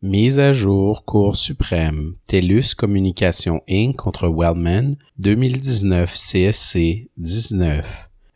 Mise à jour Cour suprême TELUS Communication Inc. contre Wellman 2019 CSC 19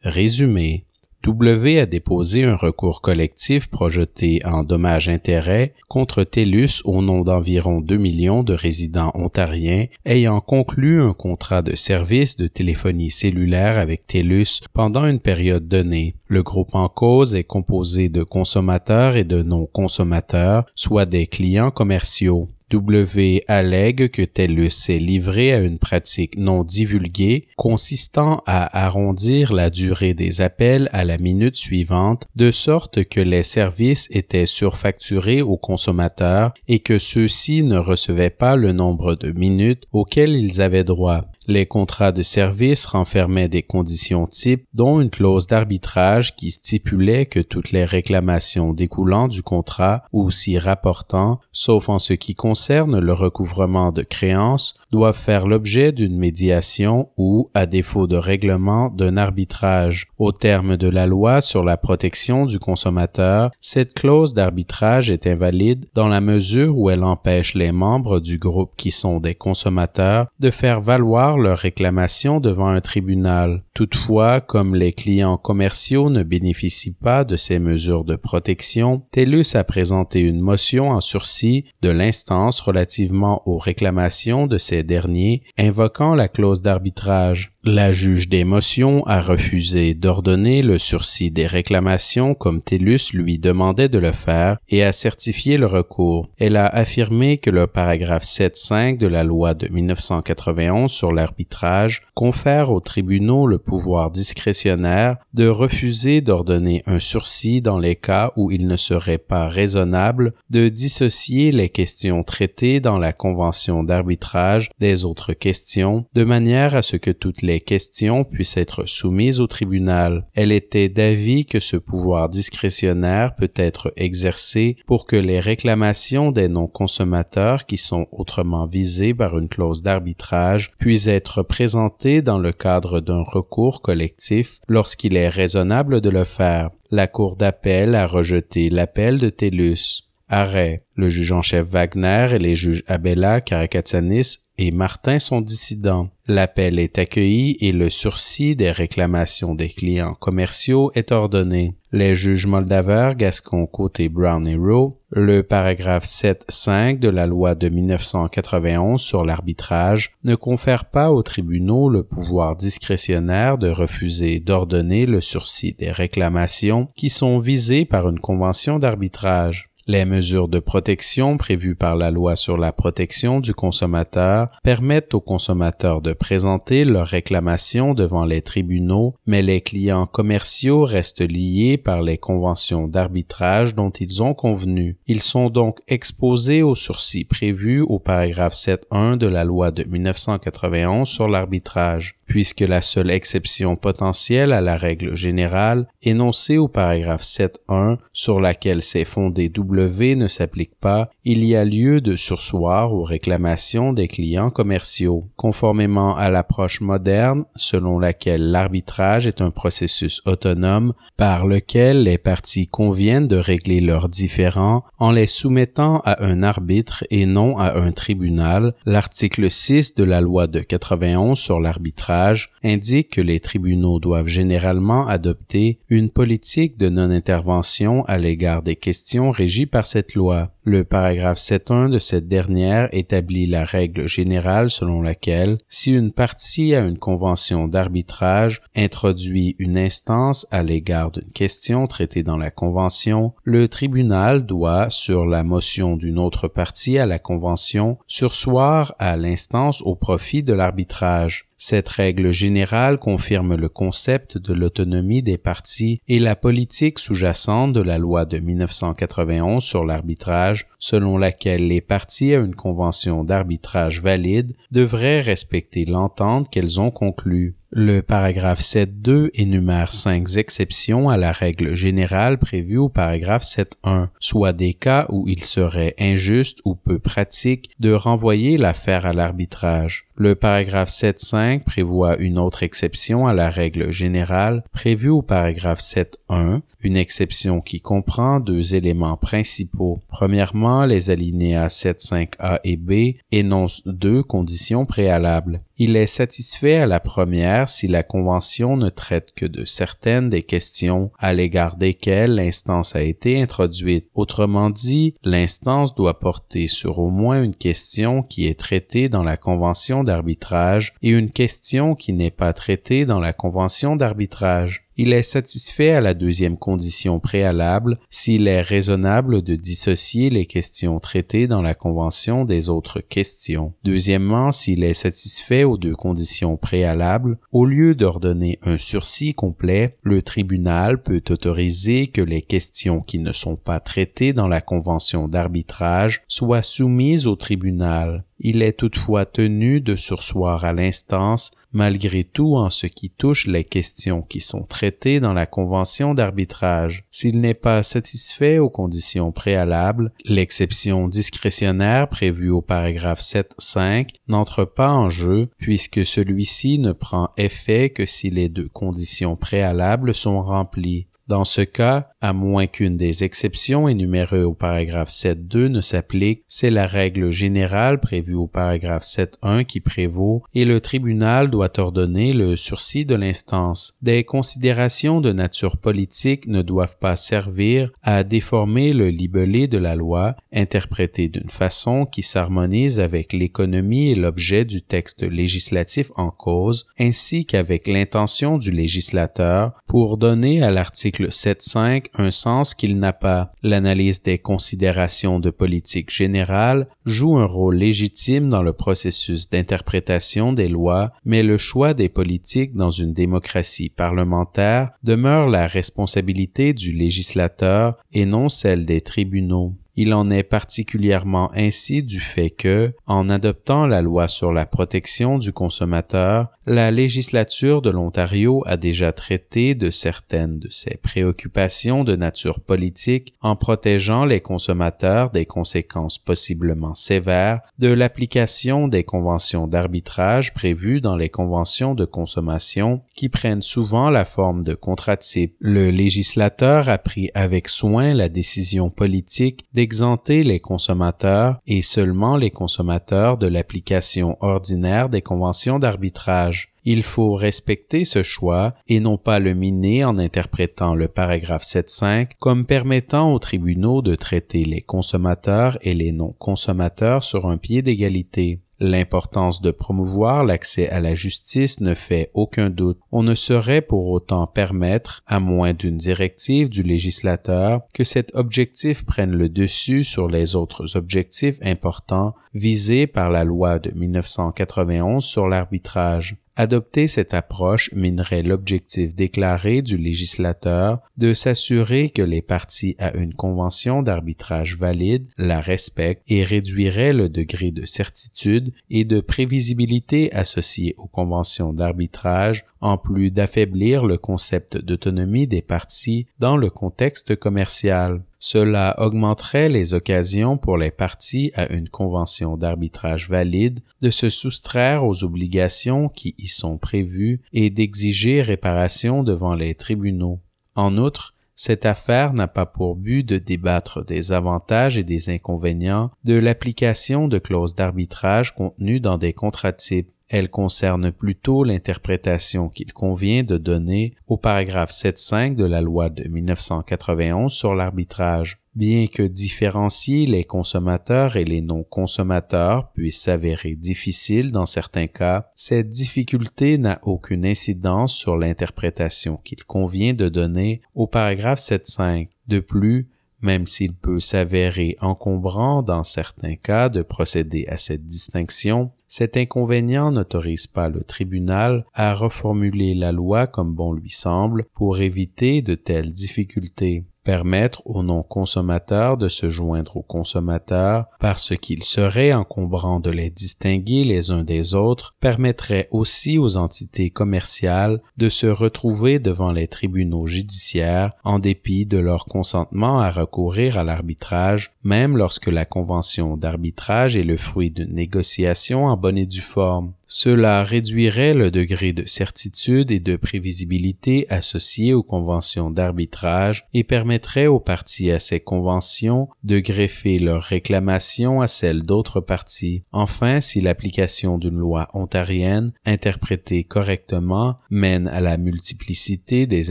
Résumé W a déposé un recours collectif projeté en dommages-intérêts contre TELUS au nom d'environ 2 millions de résidents ontariens ayant conclu un contrat de service de téléphonie cellulaire avec TELUS pendant une période donnée. Le groupe en cause est composé de consommateurs et de non-consommateurs, soit des clients commerciaux. W allègue que TELUS s'est livré à une pratique non divulguée consistant à arrondir la durée des appels à la minute suivante de sorte que les services étaient surfacturés aux consommateurs et que ceux-ci ne recevaient pas le nombre de minutes auxquelles ils avaient droit. Les contrats de service renfermaient des conditions types, dont une clause d'arbitrage qui stipulait que toutes les réclamations découlant du contrat ou s'y rapportant, sauf en ce qui concerne le recouvrement de créances, doivent faire l'objet d'une médiation ou, à défaut de règlement, d'un arbitrage. Au terme de la loi sur la protection du consommateur, cette clause d'arbitrage est invalide dans la mesure où elle empêche les membres du groupe qui sont des consommateurs de faire valoir leur réclamation devant un tribunal. Toutefois, comme les clients commerciaux ne bénéficient pas de ces mesures de protection, TELUS a présenté une motion en sursis de l'instance relativement aux réclamations de ces derniers, invoquant la clause d'arbitrage. La juge des motions a refusé d'ordonner le sursis des réclamations comme TELUS lui demandait de le faire et a certifié le recours. Elle a affirmé que le paragraphe 7.5 de la loi de 1991 sur l'arbitrage confère aux tribunaux le pouvoir discrétionnaire de refuser d'ordonner un sursis dans les cas où il ne serait pas raisonnable de dissocier les questions traitées dans la convention d'arbitrage des autres questions de manière à ce que toutes les questions puissent être soumises au tribunal. Elle était d'avis que ce pouvoir discrétionnaire peut être exercé pour que les réclamations des non-consommateurs qui sont autrement visés par une clause d'arbitrage puissent être présentées dans le cadre d'un recours collectif lorsqu'il est raisonnable de le faire. La Cour d'appel a rejeté l'appel de TELUS. Arrêt. Le juge en chef Wagner et les juges Abella, Karakatsanis et Martin sont dissidents. L'appel est accueilli et le sursis des réclamations des clients commerciaux est ordonné. Les juges Moldaver, Gascon, Côté, Brown et Rowe, le paragraphe 7.5 de la loi de 1991 sur l'arbitrage ne confère pas aux tribunaux le pouvoir discrétionnaire de refuser d'ordonner le sursis des réclamations qui sont visées par une convention d'arbitrage. Les mesures de protection prévues par la loi sur la protection du consommateur permettent aux consommateurs de présenter leurs réclamations devant les tribunaux, mais les clients commerciaux restent liés par les conventions d'arbitrage dont ils ont convenu. Ils sont donc exposés aux sursis prévus au paragraphe 7.1 de la loi de 1991 sur l'arbitrage puisque la seule exception potentielle à la règle générale énoncée au paragraphe 7.1 sur laquelle s'est fondé Ne s'applique pas, il y a lieu de sursoir aux réclamations des clients commerciaux, conformément à l'approche moderne selon laquelle l'arbitrage est un processus autonome par lequel les parties conviennent de régler leurs différends en les soumettant à un arbitre et non à un tribunal, l'article 6 de la loi de 91 sur l'arbitrage indique que les tribunaux doivent généralement adopter une politique de non-intervention à l'égard des questions régies par cette loi. Le paragraphe 7.1 de cette dernière établit la règle générale selon laquelle si une partie à une convention d'arbitrage introduit une instance à l'égard d'une question traitée dans la convention, le tribunal doit, sur la motion d'une autre partie à la convention, sursoir à l'instance au profit de l'arbitrage. Cette règle générale confirme le concept de l'autonomie des parties et la politique sous-jacente de la loi de 1991 sur l'arbitrage, selon laquelle les parties à une convention d'arbitrage valide devraient respecter l'entente qu'elles ont conclue. Le paragraphe 7.2 énumère cinq exceptions à la règle générale prévue au paragraphe 7.1, soit des cas où il serait injuste ou peu pratique de renvoyer l'affaire à l'arbitrage. Le paragraphe 7.5 prévoit une autre exception à la règle générale prévue au paragraphe 7.1, une exception qui comprend deux éléments principaux. Premièrement, les alinéas 7.5a et b énoncent deux conditions préalables. Il est satisfait à la première si la Convention ne traite que de certaines des questions à l'égard desquelles l'instance a été introduite. Autrement dit, l'instance doit porter sur au moins une question qui est traitée dans la Convention d'arbitrage et une question qui n'est pas traitée dans la Convention d'arbitrage il est satisfait à la deuxième condition préalable s'il est raisonnable de dissocier les questions traitées dans la Convention des autres questions. Deuxièmement, s'il est satisfait aux deux conditions préalables, au lieu d'ordonner un sursis complet, le tribunal peut autoriser que les questions qui ne sont pas traitées dans la Convention d'arbitrage soient soumises au tribunal. Il est toutefois tenu de sursoir à l'instance malgré tout en ce qui touche les questions qui sont traitées dans la convention d'arbitrage. S'il n'est pas satisfait aux conditions préalables, l'exception discrétionnaire prévue au paragraphe 7.5 n'entre pas en jeu puisque celui-ci ne prend effet que si les deux conditions préalables sont remplies. Dans ce cas, à moins qu'une des exceptions énumérées au paragraphe 7.2 ne s'applique, c'est la règle générale prévue au paragraphe 7.1 qui prévaut et le tribunal doit ordonner le sursis de l'instance. Des considérations de nature politique ne doivent pas servir à déformer le libellé de la loi, interprété d'une façon qui s'harmonise avec l'économie et l'objet du texte législatif en cause, ainsi qu'avec l'intention du législateur pour donner à l'article 7.5 un sens qu'il n'a pas. L'analyse des considérations de politique générale joue un rôle légitime dans le processus d'interprétation des lois, mais le choix des politiques dans une démocratie parlementaire demeure la responsabilité du législateur et non celle des tribunaux. Il en est particulièrement ainsi du fait que, en adoptant la loi sur la protection du consommateur, la législature de l'Ontario a déjà traité de certaines de ses préoccupations de nature politique en protégeant les consommateurs des conséquences possiblement sévères de l'application des conventions d'arbitrage prévues dans les conventions de consommation qui prennent souvent la forme de contrats types. Le législateur a pris avec soin la décision politique d'exenter les consommateurs et seulement les consommateurs de l'application ordinaire des conventions d'arbitrage. Il faut respecter ce choix et non pas le miner en interprétant le paragraphe 7.5 comme permettant aux tribunaux de traiter les consommateurs et les non-consommateurs sur un pied d'égalité. L'importance de promouvoir l'accès à la justice ne fait aucun doute. On ne saurait pour autant permettre, à moins d'une directive du législateur, que cet objectif prenne le dessus sur les autres objectifs importants visés par la loi de 1991 sur l'arbitrage. Adopter cette approche minerait l'objectif déclaré du législateur de s'assurer que les parties à une convention d'arbitrage valide la respectent et réduirait le degré de certitude et de prévisibilité associé aux conventions d'arbitrage en plus d'affaiblir le concept d'autonomie des parties dans le contexte commercial. Cela augmenterait les occasions pour les parties à une convention d'arbitrage valide de se soustraire aux obligations qui y sont prévues et d'exiger réparation devant les tribunaux. En outre, cette affaire n'a pas pour but de débattre des avantages et des inconvénients de l'application de clauses d'arbitrage contenues dans des contrats types. Elle concerne plutôt l'interprétation qu'il convient de donner au paragraphe 7.5 de la loi de 1991 sur l'arbitrage. Bien que différencier les consommateurs et les non-consommateurs puisse s'avérer difficile dans certains cas, cette difficulté n'a aucune incidence sur l'interprétation qu'il convient de donner au paragraphe 7.5. De plus, même s'il peut s'avérer encombrant dans certains cas de procéder à cette distinction, cet inconvénient n'autorise pas le tribunal à reformuler la loi comme bon lui semble pour éviter de telles difficultés permettre aux non-consommateurs de se joindre aux consommateurs parce qu'il serait encombrant de les distinguer les uns des autres permettrait aussi aux entités commerciales de se retrouver devant les tribunaux judiciaires en dépit de leur consentement à recourir à l'arbitrage, même lorsque la convention d'arbitrage est le fruit d'une négociation en bonne et due forme. Cela réduirait le degré de certitude et de prévisibilité associé aux conventions d'arbitrage et permettrait aux parties à ces conventions de greffer leurs réclamations à celles d'autres parties. Enfin, si l'application d'une loi ontarienne, interprétée correctement, mène à la multiplicité des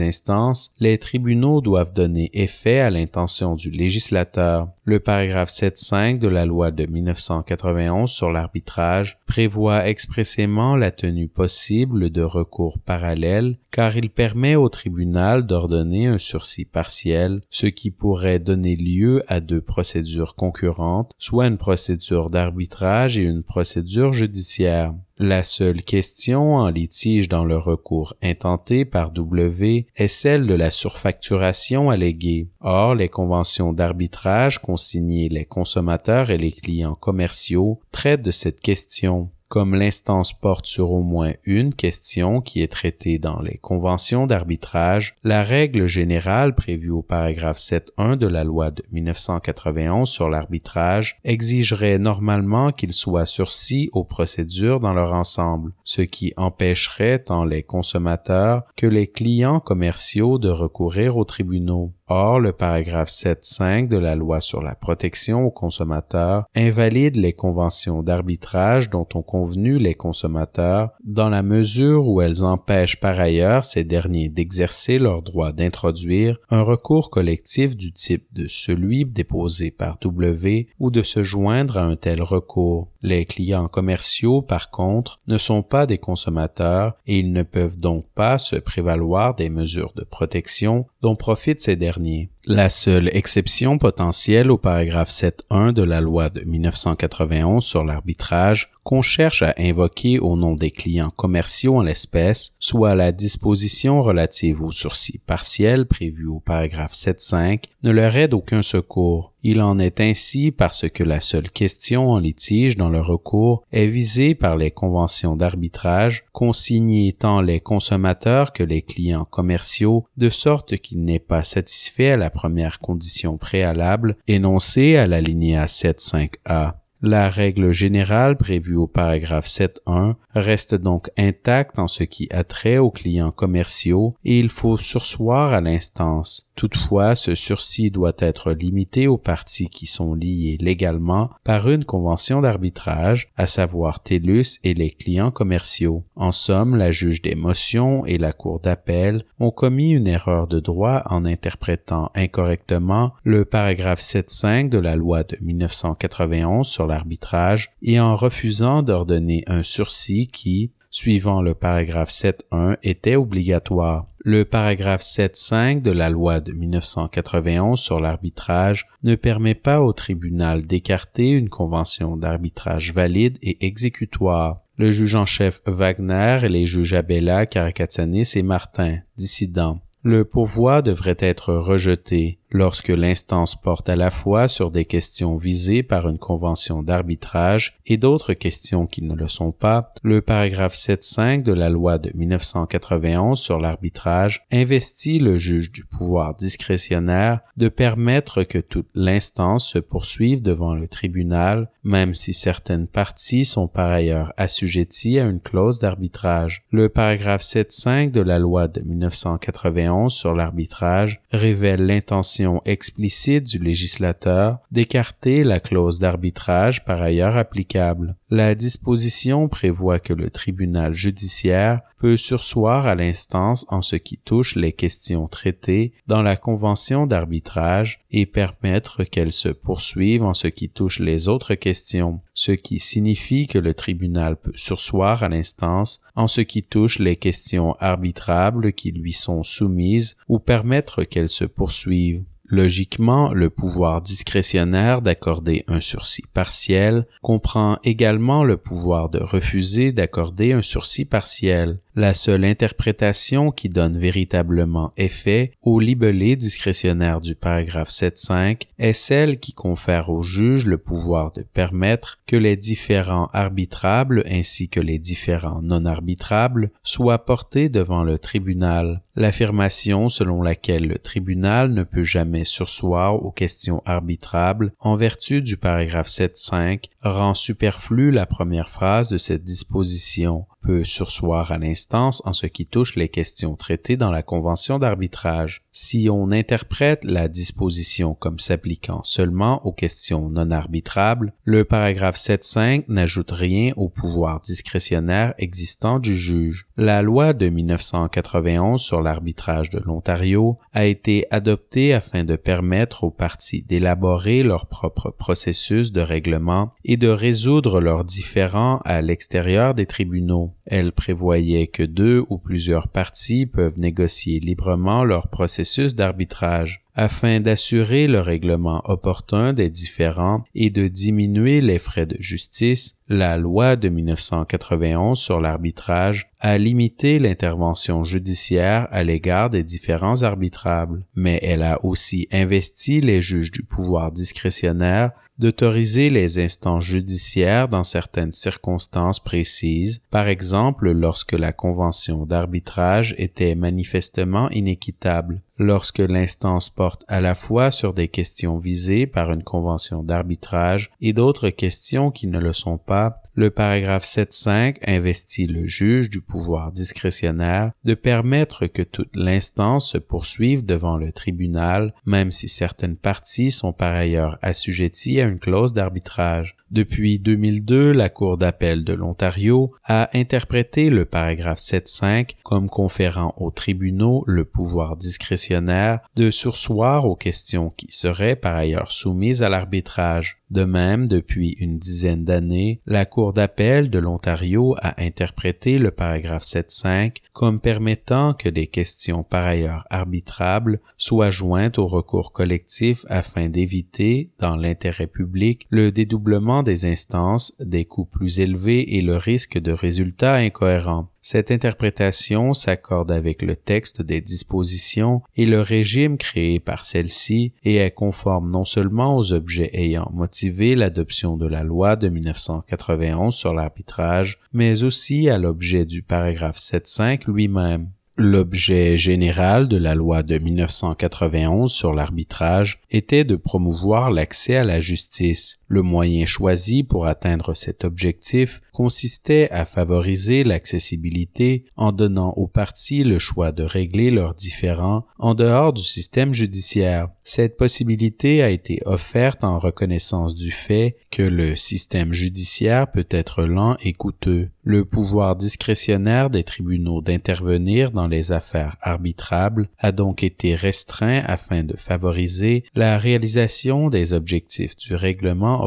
instances, les tribunaux doivent donner effet à l'intention du législateur. Le paragraphe 7.5 de la loi de 1991 sur l'arbitrage prévoit expressément la tenue possible de recours parallèles car il permet au tribunal d'ordonner un sursis partiel, ce qui pourrait donner lieu à deux procédures concurrentes, soit une procédure d'arbitrage et une procédure judiciaire. La seule question en litige dans le recours intenté par W est celle de la surfacturation alléguée. Or, les conventions d'arbitrage consignées les consommateurs et les clients commerciaux traitent de cette question comme l'instance porte sur au moins une question qui est traitée dans les conventions d'arbitrage, la règle générale prévue au paragraphe 7.1 de la loi de 1991 sur l'arbitrage exigerait normalement qu'il soit sursis aux procédures dans leur ensemble, ce qui empêcherait tant les consommateurs que les clients commerciaux de recourir aux tribunaux. Or, le paragraphe 7.5 de la loi sur la protection aux consommateurs invalide les conventions d'arbitrage dont ont les consommateurs dans la mesure où elles empêchent par ailleurs ces derniers d'exercer leur droit d'introduire un recours collectif du type de celui déposé par W ou de se joindre à un tel recours. Les clients commerciaux, par contre, ne sont pas des consommateurs et ils ne peuvent donc pas se prévaloir des mesures de protection dont profitent ces derniers. La seule exception potentielle au paragraphe 7.1 de la loi de 1991 sur l'arbitrage qu'on cherche à invoquer au nom des clients commerciaux en l'espèce, soit la disposition relative au sursis partiel prévue au paragraphe 7.5, ne leur aide aucun secours. Il en est ainsi parce que la seule question en litige dans le recours est visée par les conventions d'arbitrage consignées tant les consommateurs que les clients commerciaux de sorte qu'il n'est pas satisfait à la première condition préalable énoncée à l'alinéa 7.5a. La règle générale prévue au paragraphe 7.1 reste donc intacte en ce qui a trait aux clients commerciaux et il faut sursoir à l'instance. Toutefois, ce sursis doit être limité aux parties qui sont liées légalement par une convention d'arbitrage, à savoir TELUS et les clients commerciaux. En somme, la juge des motions et la cour d'appel ont commis une erreur de droit en interprétant incorrectement le paragraphe 7.5 de la loi de 1991 sur l'arbitrage et en refusant d'ordonner un sursis qui, suivant le paragraphe 7.1, était obligatoire. Le paragraphe 7.5 de la loi de 1991 sur l'arbitrage ne permet pas au tribunal d'écarter une convention d'arbitrage valide et exécutoire. Le juge en chef Wagner et les juges Abella, Karakatsanis et Martin, dissidents. Le pourvoi devrait être rejeté lorsque l'instance porte à la fois sur des questions visées par une convention d'arbitrage et d'autres questions qui ne le sont pas, le paragraphe 7.5 de la loi de 1991 sur l'arbitrage investit le juge du pouvoir discrétionnaire de permettre que toute l'instance se poursuive devant le tribunal, même si certaines parties sont par ailleurs assujetties à une clause d'arbitrage. Le paragraphe 7.5 de la loi de 1991 sur l'arbitrage révèle l'intention explicite du législateur d'écarter la clause d'arbitrage par ailleurs applicable. La disposition prévoit que le tribunal judiciaire peut sursoir à l'instance en ce qui touche les questions traitées dans la convention d'arbitrage et permettre qu'elle se poursuive en ce qui touche les autres questions, ce qui signifie que le tribunal peut sursoir à l'instance en ce qui touche les questions arbitrables qui lui sont soumises ou permettre qu'elles se poursuivent. Logiquement, le pouvoir discrétionnaire d'accorder un sursis partiel comprend également le pouvoir de refuser d'accorder un sursis partiel la seule interprétation qui donne véritablement effet au libellé discrétionnaire du paragraphe 7.5 est celle qui confère au juge le pouvoir de permettre que les différents arbitrables ainsi que les différents non arbitrables soient portés devant le tribunal. L'affirmation selon laquelle le tribunal ne peut jamais sursoir aux questions arbitrables en vertu du paragraphe 7.5 rend superflue la première phrase de cette disposition peut sursoir à l'instance en ce qui touche les questions traitées dans la convention d'arbitrage. Si on interprète la disposition comme s'appliquant seulement aux questions non arbitrables, le paragraphe 7.5 n'ajoute rien au pouvoir discrétionnaire existant du juge. La loi de 1991 sur l'arbitrage de l'Ontario a été adoptée afin de permettre aux parties d'élaborer leur propre processus de règlement et de résoudre leurs différends à l'extérieur des tribunaux. Elle prévoyait que deux ou plusieurs parties peuvent négocier librement leur processus d'arbitrage afin d'assurer le règlement opportun des différends et de diminuer les frais de justice, la loi de 1991 sur l'arbitrage a limité l'intervention judiciaire à l'égard des différends arbitrables, mais elle a aussi investi les juges du pouvoir discrétionnaire d'autoriser les instances judiciaires dans certaines circonstances précises, par exemple lorsque la convention d'arbitrage était manifestement inéquitable lorsque l'instance porte à la fois sur des questions visées par une convention d'arbitrage et d'autres questions qui ne le sont pas, le paragraphe 7.5 investit le juge du pouvoir discrétionnaire de permettre que toute l'instance se poursuive devant le tribunal, même si certaines parties sont par ailleurs assujetties à une clause d'arbitrage. Depuis 2002, la Cour d'appel de l'Ontario a interprété le paragraphe 7.5 comme conférant aux tribunaux le pouvoir discrétionnaire de sursoir aux questions qui seraient par ailleurs soumises à l'arbitrage. De même, depuis une dizaine d'années, la Cour d'appel de l'Ontario a interprété le paragraphe 7.5 comme permettant que des questions par ailleurs arbitrables soient jointes au recours collectif afin d'éviter, dans l'intérêt public, le dédoublement des instances, des coûts plus élevés et le risque de résultats incohérents. Cette interprétation s'accorde avec le texte des dispositions et le régime créé par celle-ci et est conforme non seulement aux objets ayant motivé l'adoption de la loi de 1991 sur l'arbitrage, mais aussi à l'objet du paragraphe 7.5 lui-même. L'objet général de la loi de 1991 sur l'arbitrage était de promouvoir l'accès à la justice. Le moyen choisi pour atteindre cet objectif consistait à favoriser l'accessibilité en donnant aux parties le choix de régler leurs différends en dehors du système judiciaire. Cette possibilité a été offerte en reconnaissance du fait que le système judiciaire peut être lent et coûteux. Le pouvoir discrétionnaire des tribunaux d'intervenir dans les affaires arbitrables a donc été restreint afin de favoriser la réalisation des objectifs du règlement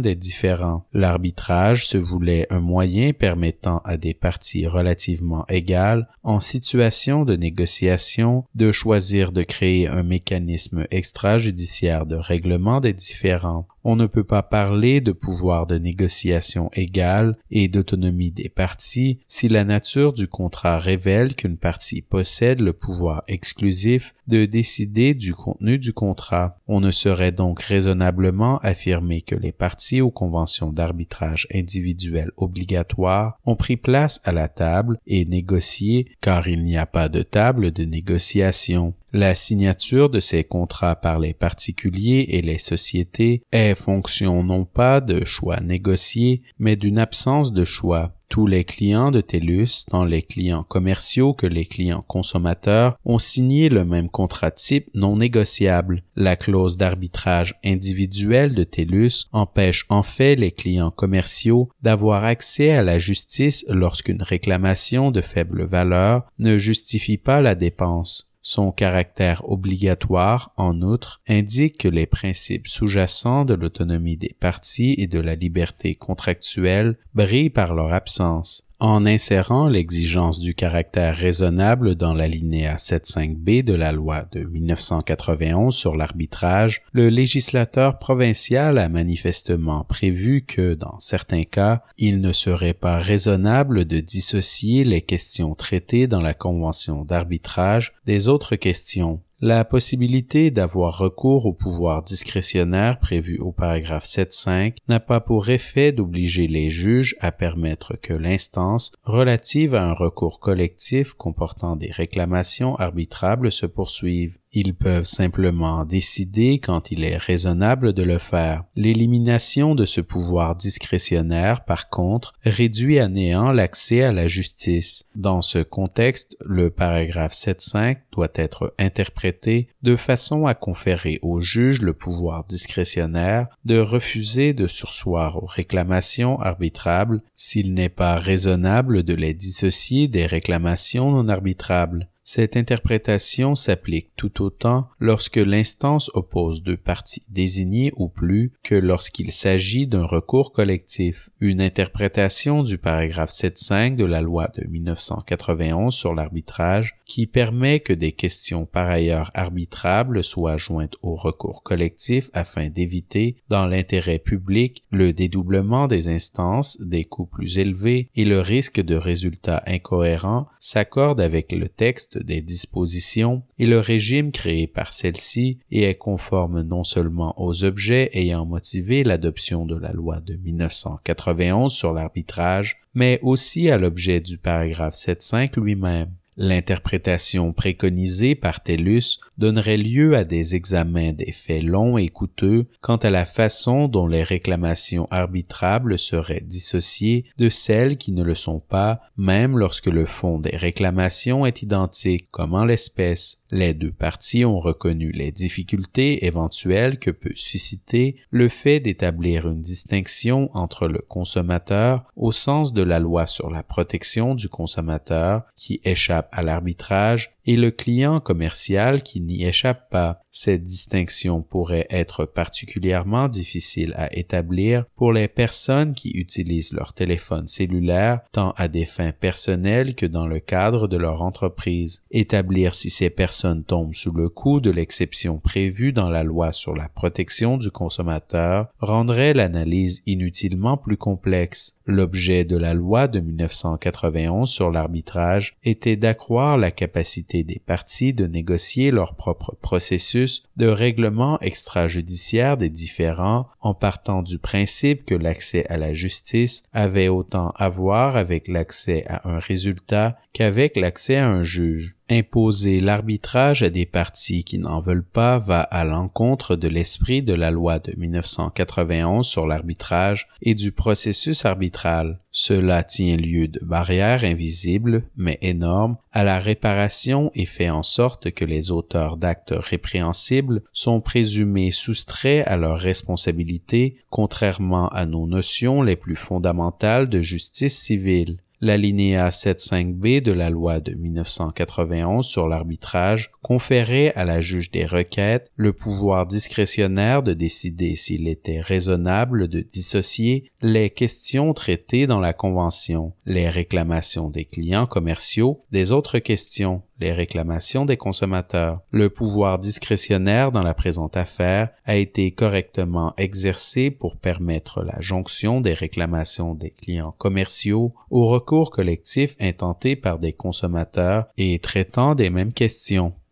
des différends. L'arbitrage se voulait un moyen permettant à des parties relativement égales en situation de négociation de choisir de créer un mécanisme extrajudiciaire de règlement des différends on ne peut pas parler de pouvoir de négociation égal et d'autonomie des parties si la nature du contrat révèle qu'une partie possède le pouvoir exclusif de décider du contenu du contrat. On ne saurait donc raisonnablement affirmer que les parties aux conventions d'arbitrage individuelles obligatoires ont pris place à la table et négocié car il n'y a pas de table de négociation. La signature de ces contrats par les particuliers et les sociétés est fonction non pas de choix négociés, mais d'une absence de choix. Tous les clients de TELUS, tant les clients commerciaux que les clients consommateurs, ont signé le même contrat type non négociable. La clause d'arbitrage individuel de TELUS empêche en fait les clients commerciaux d'avoir accès à la justice lorsqu'une réclamation de faible valeur ne justifie pas la dépense. Son caractère obligatoire, en outre, indique que les principes sous-jacents de l'autonomie des parties et de la liberté contractuelle brillent par leur absence. En insérant l'exigence du caractère raisonnable dans l'alinéa 75B de la loi de 1991 sur l'arbitrage, le législateur provincial a manifestement prévu que, dans certains cas, il ne serait pas raisonnable de dissocier les questions traitées dans la convention d'arbitrage des autres questions la possibilité d'avoir recours au pouvoir discrétionnaire prévu au paragraphe 7.5 n'a pas pour effet d'obliger les juges à permettre que l'instance relative à un recours collectif comportant des réclamations arbitrables se poursuive. Ils peuvent simplement décider quand il est raisonnable de le faire. L'élimination de ce pouvoir discrétionnaire, par contre, réduit à néant l'accès à la justice. Dans ce contexte, le paragraphe 7.5 doit être interprété de façon à conférer au juge le pouvoir discrétionnaire de refuser de sursoir aux réclamations arbitrables s'il n'est pas raisonnable de les dissocier des réclamations non arbitrables. Cette interprétation s'applique tout autant lorsque l'instance oppose deux parties désignées ou plus que lorsqu'il s'agit d'un recours collectif. Une interprétation du paragraphe 7.5 de la loi de 1991 sur l'arbitrage qui permet que des questions par ailleurs arbitrables soient jointes au recours collectif afin d'éviter, dans l'intérêt public, le dédoublement des instances, des coûts plus élevés et le risque de résultats incohérents, s'accorde avec le texte des dispositions et le régime créé par celle-ci et est conforme non seulement aux objets ayant motivé l'adoption de la loi de 1991 sur l'arbitrage, mais aussi à l'objet du paragraphe 7.5 lui-même. L'interprétation préconisée par TELUS donnerait lieu à des examens des faits longs et coûteux quant à la façon dont les réclamations arbitrables seraient dissociées de celles qui ne le sont pas, même lorsque le fond des réclamations est identique, comme en l'espèce. Les deux parties ont reconnu les difficultés éventuelles que peut susciter le fait d'établir une distinction entre le consommateur au sens de la loi sur la protection du consommateur qui échappe à l'arbitrage et le client commercial qui n'y échappe pas. Cette distinction pourrait être particulièrement difficile à établir pour les personnes qui utilisent leur téléphone cellulaire tant à des fins personnelles que dans le cadre de leur entreprise. Établir si ces personnes tombent sous le coup de l'exception prévue dans la loi sur la protection du consommateur rendrait l'analyse inutilement plus complexe. L'objet de la loi de 1991 sur l'arbitrage était la capacité des parties de négocier leur propre processus de règlement extrajudiciaire des différends en partant du principe que l'accès à la justice avait autant à voir avec l'accès à un résultat qu'avec l'accès à un juge. Imposer l'arbitrage à des parties qui n'en veulent pas va à l'encontre de l'esprit de la loi de 1991 sur l'arbitrage et du processus arbitral. Cela tient lieu de barrières invisibles, mais énormes, à la réparation et fait en sorte que les auteurs d'actes répréhensibles sont présumés soustraits à leurs responsabilités, contrairement à nos notions les plus fondamentales de justice civile. L'alinéa 7.5b de la loi de 1991 sur l'arbitrage conférait à la juge des requêtes le pouvoir discrétionnaire de décider s'il était raisonnable de dissocier les questions traitées dans la Convention, les réclamations des clients commerciaux des autres questions, les réclamations des consommateurs. Le pouvoir discrétionnaire dans la présente affaire a été correctement exercé pour permettre la jonction des réclamations des clients commerciaux au recours collectif intenté par des consommateurs et traitant des mêmes questions.